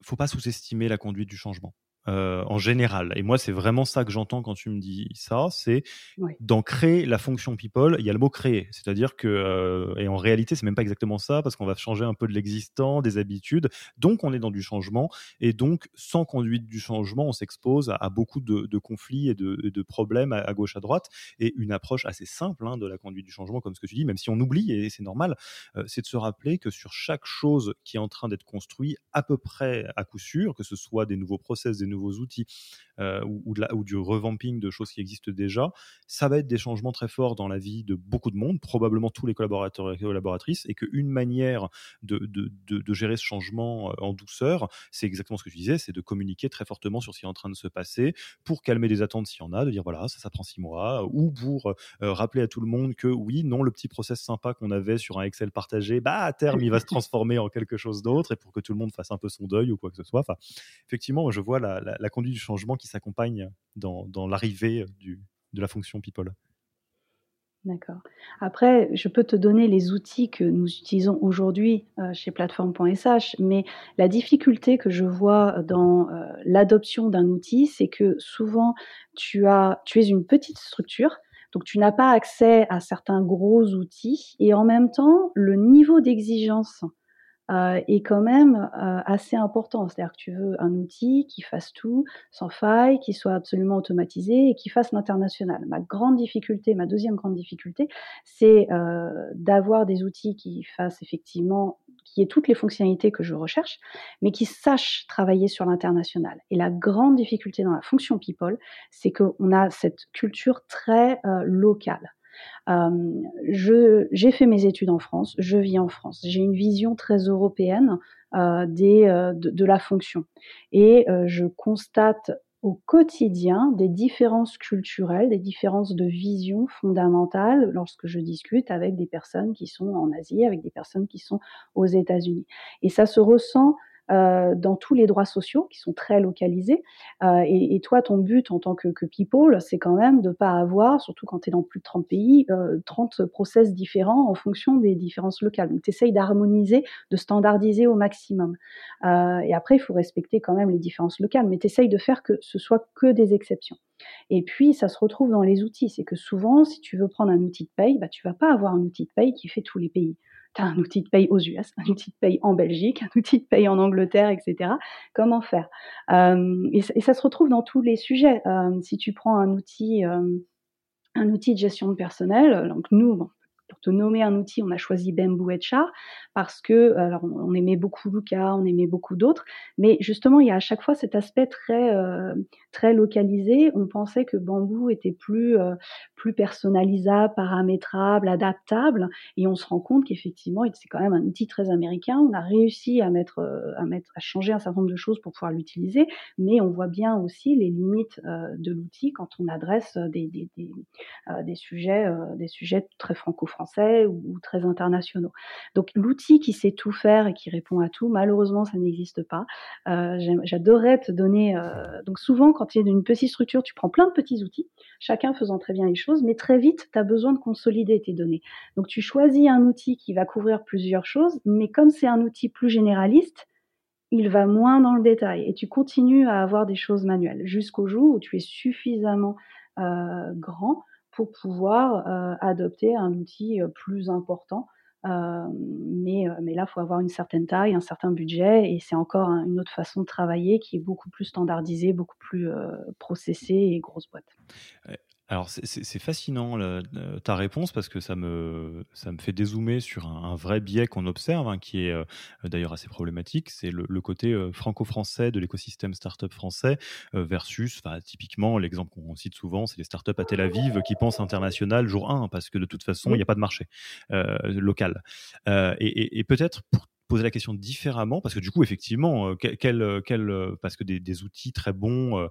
faut pas sous-estimer la conduite du changement. Euh, en général. Et moi, c'est vraiment ça que j'entends quand tu me dis ça, c'est oui. dans créer la fonction people, il y a le mot créer. C'est-à-dire que, euh, et en réalité, c'est même pas exactement ça, parce qu'on va changer un peu de l'existant, des habitudes. Donc, on est dans du changement. Et donc, sans conduite du changement, on s'expose à, à, beaucoup de, de, conflits et de, de problèmes à, à, gauche, à droite. Et une approche assez simple hein, de la conduite du changement, comme ce que tu dis, même si on oublie, et c'est normal, euh, c'est de se rappeler que sur chaque chose qui est en train d'être construite, à peu près à coup sûr, que ce soit des nouveaux process, des nouveaux outils euh, ou, ou, de la, ou, du revamping de choses qui existent déjà, ça va être des changements très forts dans la vie de beaucoup de monde, probablement tous les collaborateurs et collaboratrices, et qu'une manière de, de, de, de, gérer ce changement en douceur, c'est exactement ce que tu disais, c'est de communiquer très fortement sur ce qui est en train de se passer pour calmer des attentes s'il y en a, de dire voilà, ça, ça prend six mois, ou pour euh, rappeler à tout le monde que oui, non, le petit process sympa qu'on avait sur un Excel partagé, bah à terme, il va se transformer en quelque chose d'autre, et pour que tout le monde fasse un peu son deuil ou quoi que ce soit. Enfin, effectivement, je vois la, la, conduite du changement qui s'accompagne dans, l'arrivée de la fonction People. D'accord. Après, je peux te donner les outils que nous utilisons aujourd'hui euh, chez plateforme.sh, mais la difficulté que je vois dans euh, l'adoption d'un outil, c'est que souvent tu es une petite structure, donc tu n'as pas accès à certains gros outils, et en même temps, le niveau d'exigence euh, est quand même euh, assez important. C'est-à-dire que tu veux un outil qui fasse tout sans faille, qui soit absolument automatisé et qui fasse l'international. Ma grande difficulté, ma deuxième grande difficulté, c'est euh, d'avoir des outils qui fassent effectivement qui aient toutes les fonctionnalités que je recherche, mais qui sachent travailler sur l'international. Et la grande difficulté dans la fonction people, c'est qu'on a cette culture très euh, locale. Euh, j'ai fait mes études en France, je vis en France, j'ai une vision très européenne euh, des, euh, de, de, la fonction. Et je constate au quotidien des différences culturelles, des différences de vision fondamentales lorsque je discute avec des personnes qui sont en Asie, avec des personnes qui sont aux États-Unis. Et ça se ressent euh, dans tous les droits sociaux qui sont très localisés. Euh, et, toi, ton but en tant que, people, c'est quand même de pas avoir, surtout quand tu es dans plus de 30 pays, euh, 30 process différents en fonction des différences locales. Donc, tu essayes d'harmoniser, de standardiser au maximum. Euh, et après, il faut respecter quand même les différences locales, mais tu essayes de faire que ce soit que des exceptions. Et puis, ça se retrouve dans les outils. C'est que souvent, si tu veux prendre un outil de paye, bah, tu vas pas avoir un outil de paye qui fait tous les pays un outil de paye aux US, un outil de paye en Belgique, un outil de paye en Angleterre, etc. Comment faire? Euh, et, et, ça se retrouve dans tous les sujets. Euh, si tu prends un outil, euh, un outil de gestion de personnel, donc nous, bon, pour te nommer un outil, on a choisi Bamboo HR parce que, alors, on, aimait beaucoup Luca, on aimait beaucoup d'autres, mais justement, il y a à chaque fois cet aspect très, euh, très localisé. On pensait que Bamboo était plus, euh, plus personnalisable, paramétrable, adaptable, et on se rend compte qu'effectivement, c'est quand même un outil très américain. On a réussi à mettre, euh, à mettre, à changer un certain nombre de choses pour pouvoir l'utiliser, mais on voit bien aussi les limites de l'outil quand on adresse des, des, des, sujets, des sujets très franco-français français ou, très internationaux. Donc l'outil qui sait tout faire et qui répond à tout, malheureusement, ça n'existe pas. Euh, J'adorerais te donner. Euh, donc souvent, quand tu es d'une petite structure, tu prends plein de petits outils, chacun faisant très bien les choses, mais très vite, tu as besoin de consolider tes données. Donc tu choisis un outil qui va couvrir plusieurs choses, mais comme c'est un outil plus généraliste, il va moins dans le détail et tu continues à avoir des choses manuelles jusqu'au jour où tu es suffisamment euh, grand pour pouvoir euh, adopter un outil euh, plus important. Euh, mais, mais là, il faut avoir une certaine taille, un certain budget, et c'est encore une autre façon de travailler qui est beaucoup plus standardisée, beaucoup plus processée et grosse boîte. Alors, c'est fascinant ta réponse parce que ça me, ça me fait dézoomer sur un, vrai biais qu'on observe, hein, qui est euh, d'ailleurs assez problématique. C'est le, côté euh, franco-français de l'écosystème startup français euh, versus, typiquement, l'exemple qu'on cite souvent, c'est les startups à Tel Aviv qui pensent international jour 1 parce que de toute façon, il n'y a pas de marché local. et, et peut-être pour poser la question différemment parce que du coup effectivement euh, quel, euh, quel, euh, parce que des, outils très bons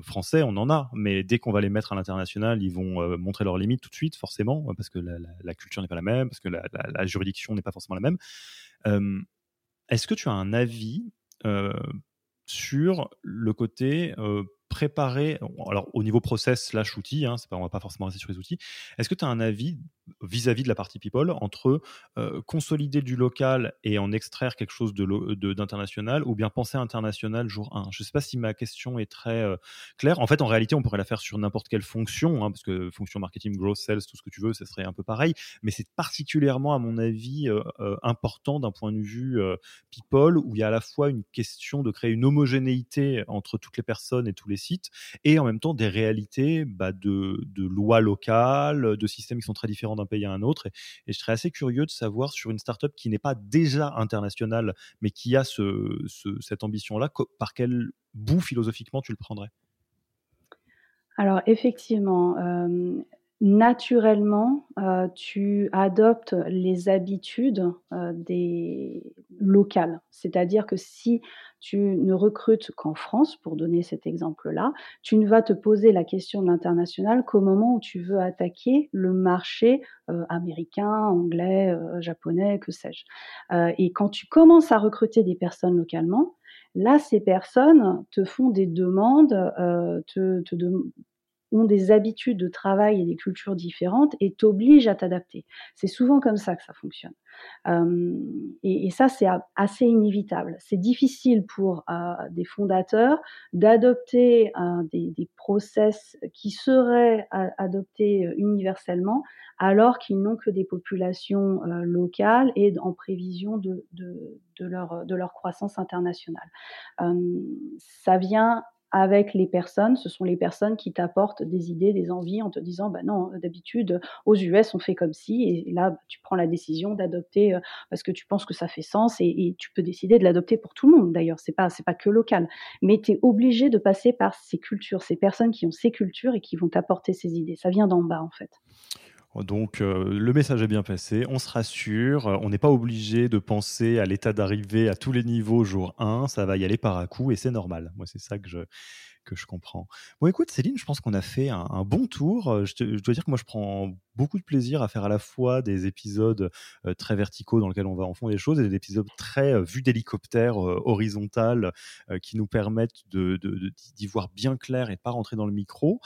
français on en a mais dès qu'on va les mettre à l'international ils vont montrer leurs limites tout de suite forcément parce que la, culture n'est pas la même parce que la, juridiction n'est pas forcément la même. Est-ce que tu as un avis sur le côté préparer, alors au niveau process slash outil, hein, pas, on va pas forcément rester sur les outils, est-ce que tu as un avis vis-à-vis de la partie people entre euh, consolider du local et en extraire quelque chose d'international de, ou bien penser international jour 1 Je ne sais pas si ma question est très euh, claire. En fait, en réalité, on pourrait la faire sur n'importe quelle fonction, hein, parce que fonction marketing, growth, sales, tout ce que tu veux, ça serait un peu pareil, mais c'est particulièrement, à mon avis, euh, important d'un point de vue people, où il y a à la fois une question de créer une homogénéité entre toutes les personnes et tous les sites, et en même temps des réalités bah, de, de lois locales, de systèmes qui sont très différents d'un pays à un autre. Et, je serais assez curieux de savoir sur une startup qui n'est pas déjà internationale, mais qui a ce, cette ambition-là, par quel bout philosophiquement tu le prendrais? Alors effectivement, naturellement, euh, tu adoptes les habitudes euh, des locales. C'est-à-dire que si tu ne recrutes qu'en France, pour donner cet exemple-là, tu ne vas te poser la question de l'international qu'au moment où tu veux attaquer le marché euh, américain, anglais, japonais, que sais-je. et quand tu commences à recruter des personnes localement, là, ces personnes te font des demandes, te, te, ont des habitudes de travail et des cultures différentes et t'obligent à t'adapter. C'est souvent comme ça que ça fonctionne. Euh, et, ça, c'est assez inévitable. C'est difficile pour euh, des fondateurs d'adopter euh, des, process qui seraient adoptés universellement alors qu'ils n'ont que des populations locales et en prévision de, leur, de leur croissance internationale. ça vient avec les personnes. Ce sont les personnes qui t'apportent des idées, des envies en te disant, bah non, d'habitude, aux US, on fait comme si, et là, bah, tu prends la décision d'adopter euh, parce que tu penses que ça fait sens et, tu peux décider de l'adopter pour tout le monde d'ailleurs. C'est pas, c'est pas que local. Mais tu es obligé de passer par ces cultures, ces personnes qui ont ces cultures et qui vont t'apporter ces idées. Ça vient d'en bas, en fait. Donc le message est bien passé, on se rassure, on n'est pas obligé de penser à l'état d'arrivée à tous les niveaux jour 1, ça va y aller par à coup et c'est normal. Moi c'est ça que je, que je comprends. Bon, écoute, Céline, je pense qu'on a fait un, bon tour. Euh, je, dois dire que moi, je prends beaucoup de plaisir à faire à la fois des épisodes euh, très verticaux dans lesquels on va en fond des choses et des épisodes très euh, vus d'hélicoptère, horizontales, qui nous permettent d'y voir bien clair et pas rentrer dans le micro.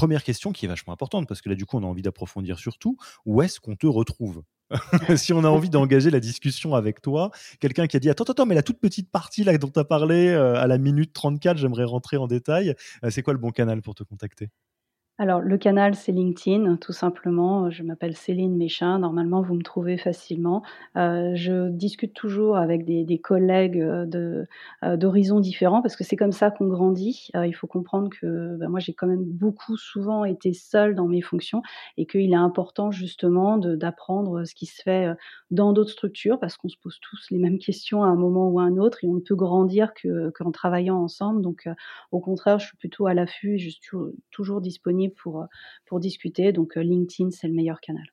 Première question qui est vachement importante parce que là, du coup, on a envie d'approfondir sur tout. Où est-ce qu'on te retrouve si on a envie d'engager la discussion avec toi, quelqu'un qui a dit attends, attends, mais la toute petite partie là dont tu as parlé euh, à la minute 34, j'aimerais rentrer en détail, euh, c'est quoi le bon canal pour te contacter? Alors, le canal, c'est LinkedIn, tout simplement. Je m'appelle Céline Méchin. Normalement, vous me trouvez facilement. Euh, je discute toujours avec des, collègues euh, euh, d'horizons différents parce que c'est comme ça qu'on grandit. il faut comprendre que ben, moi, j'ai quand même beaucoup souvent été seule dans mes fonctions et qu'il est important justement d'apprendre ce qui se fait dans d'autres structures parce qu'on se pose tous les mêmes questions à un moment ou à un autre et on ne peut grandir qu'en travaillant ensemble. Donc, au contraire, je suis plutôt à l'affût et je suis toujours disponible pour, euh, pour discuter. Donc euh, LinkedIn, c'est le meilleur canal.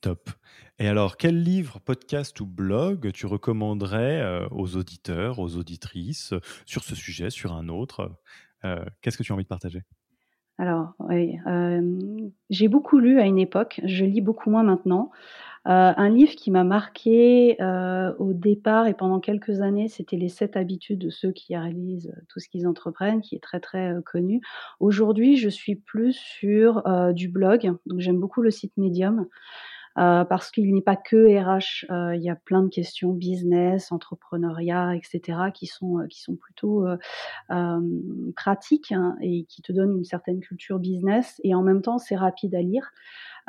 Top. Et alors, quel livre, podcast ou blog tu recommanderais euh, aux auditeurs, aux auditrices sur ce sujet, sur un autre Qu'est-ce que tu as envie de partager? Alors, oui, j'ai beaucoup lu à une époque, je lis beaucoup moins maintenant. Euh, un livre qui m'a marqué euh, au départ et pendant quelques années, c'était Les sept habitudes de ceux qui réalisent tout ce qu'ils entreprennent, qui est très très euh, connu. Aujourd'hui, je suis plus sur du blog, donc j'aime beaucoup le site Medium. parce qu'il n'est pas que RH, il y a plein de questions business, entrepreneuriat, etc., qui sont, qui sont plutôt pratiques hein, et qui te donnent une certaine culture business. Et en même temps, c'est rapide à lire.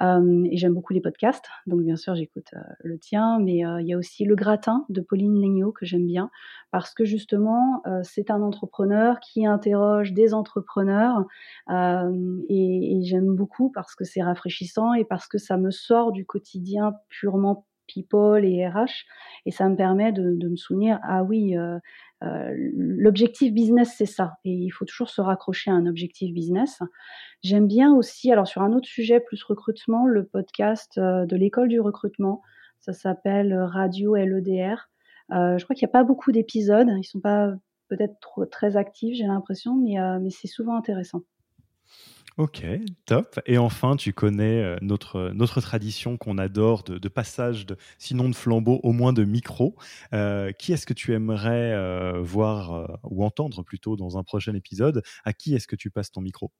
Euh, et j'aime beaucoup les podcasts, donc bien sûr j'écoute euh, le tien, mais euh, il y a aussi Le Gratin de Pauline Legnaud que j'aime bien, parce que justement c'est un entrepreneur qui interroge des entrepreneurs, et, j'aime beaucoup parce que c'est rafraîchissant et parce que ça me sort du quotidien purement people et RH. Et ça me permet de, me souvenir, ah oui, euh, l'objectif business, c'est ça. Et il faut toujours se raccrocher à un objectif business. J'aime bien aussi, alors sur un autre sujet, plus recrutement, le podcast euh, de l'école du recrutement. Ça s'appelle Radio LEDR. je crois qu'il n'y a pas beaucoup d'épisodes. Ils sont pas peut-être très actifs, j'ai l'impression, mais, mais c'est souvent intéressant. Ok, top. Et enfin, tu connais euh, notre, notre tradition qu'on adore de, passage, de, sinon de flambeau, au moins de micro. Euh, qui est-ce que tu aimerais euh, voir ou entendre plutôt dans un prochain épisode? À qui est-ce que tu passes ton micro?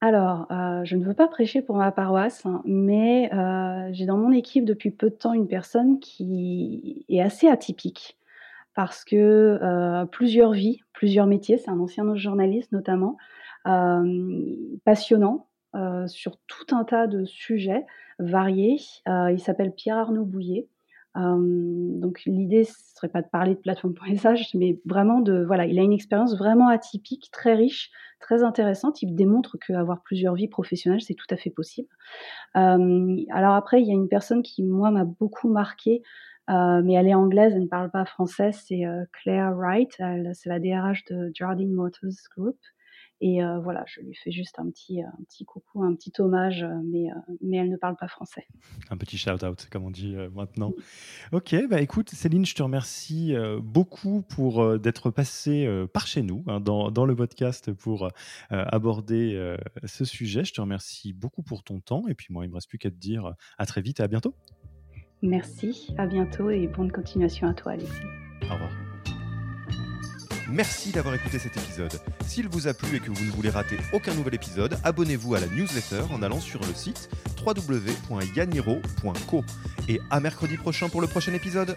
Alors, je ne veux pas prêcher pour ma paroisse, hein, mais j'ai dans mon équipe depuis peu de temps une personne qui est assez atypique parce que plusieurs vies, plusieurs métiers, c'est un ancien journaliste notamment, euh, passionnant euh, sur tout un tas de sujets variés. Euh, il s'appelle Pierre Arnaud Bouillet. donc l'idée ce serait pas de parler de plateforme.sh, mais vraiment de voilà, il a une expérience vraiment atypique, très riche, très intéressante. Il démontre qu'avoir plusieurs vies professionnelles c'est tout à fait possible. alors après il y a une personne qui moi m'a beaucoup marqué, mais elle est anglaise, elle ne parle pas français. C'est Claire Wright, c'est la DRH de Jardine Motors Group. Et euh, voilà, je lui fais juste un petit, un petit coucou, un petit hommage, euh, mais, euh, mais elle ne parle pas français. Un petit shout-out, comme on dit maintenant. Ok, bah écoute, Céline, je te remercie beaucoup pour d'être passée par chez nous, hein, dans, dans, le podcast, pour aborder ce sujet. Je te remercie beaucoup pour ton temps. Et puis moi, il ne me reste plus qu'à te dire à très vite et à bientôt. Merci, à bientôt et bonne continuation à toi, Alexis. Au revoir. Merci d'avoir écouté cet épisode. S'il vous a plu et que vous ne voulez rater aucun nouvel épisode, abonnez-vous à la newsletter en allant sur le site www.yaniro.co. Et à mercredi prochain pour le prochain épisode.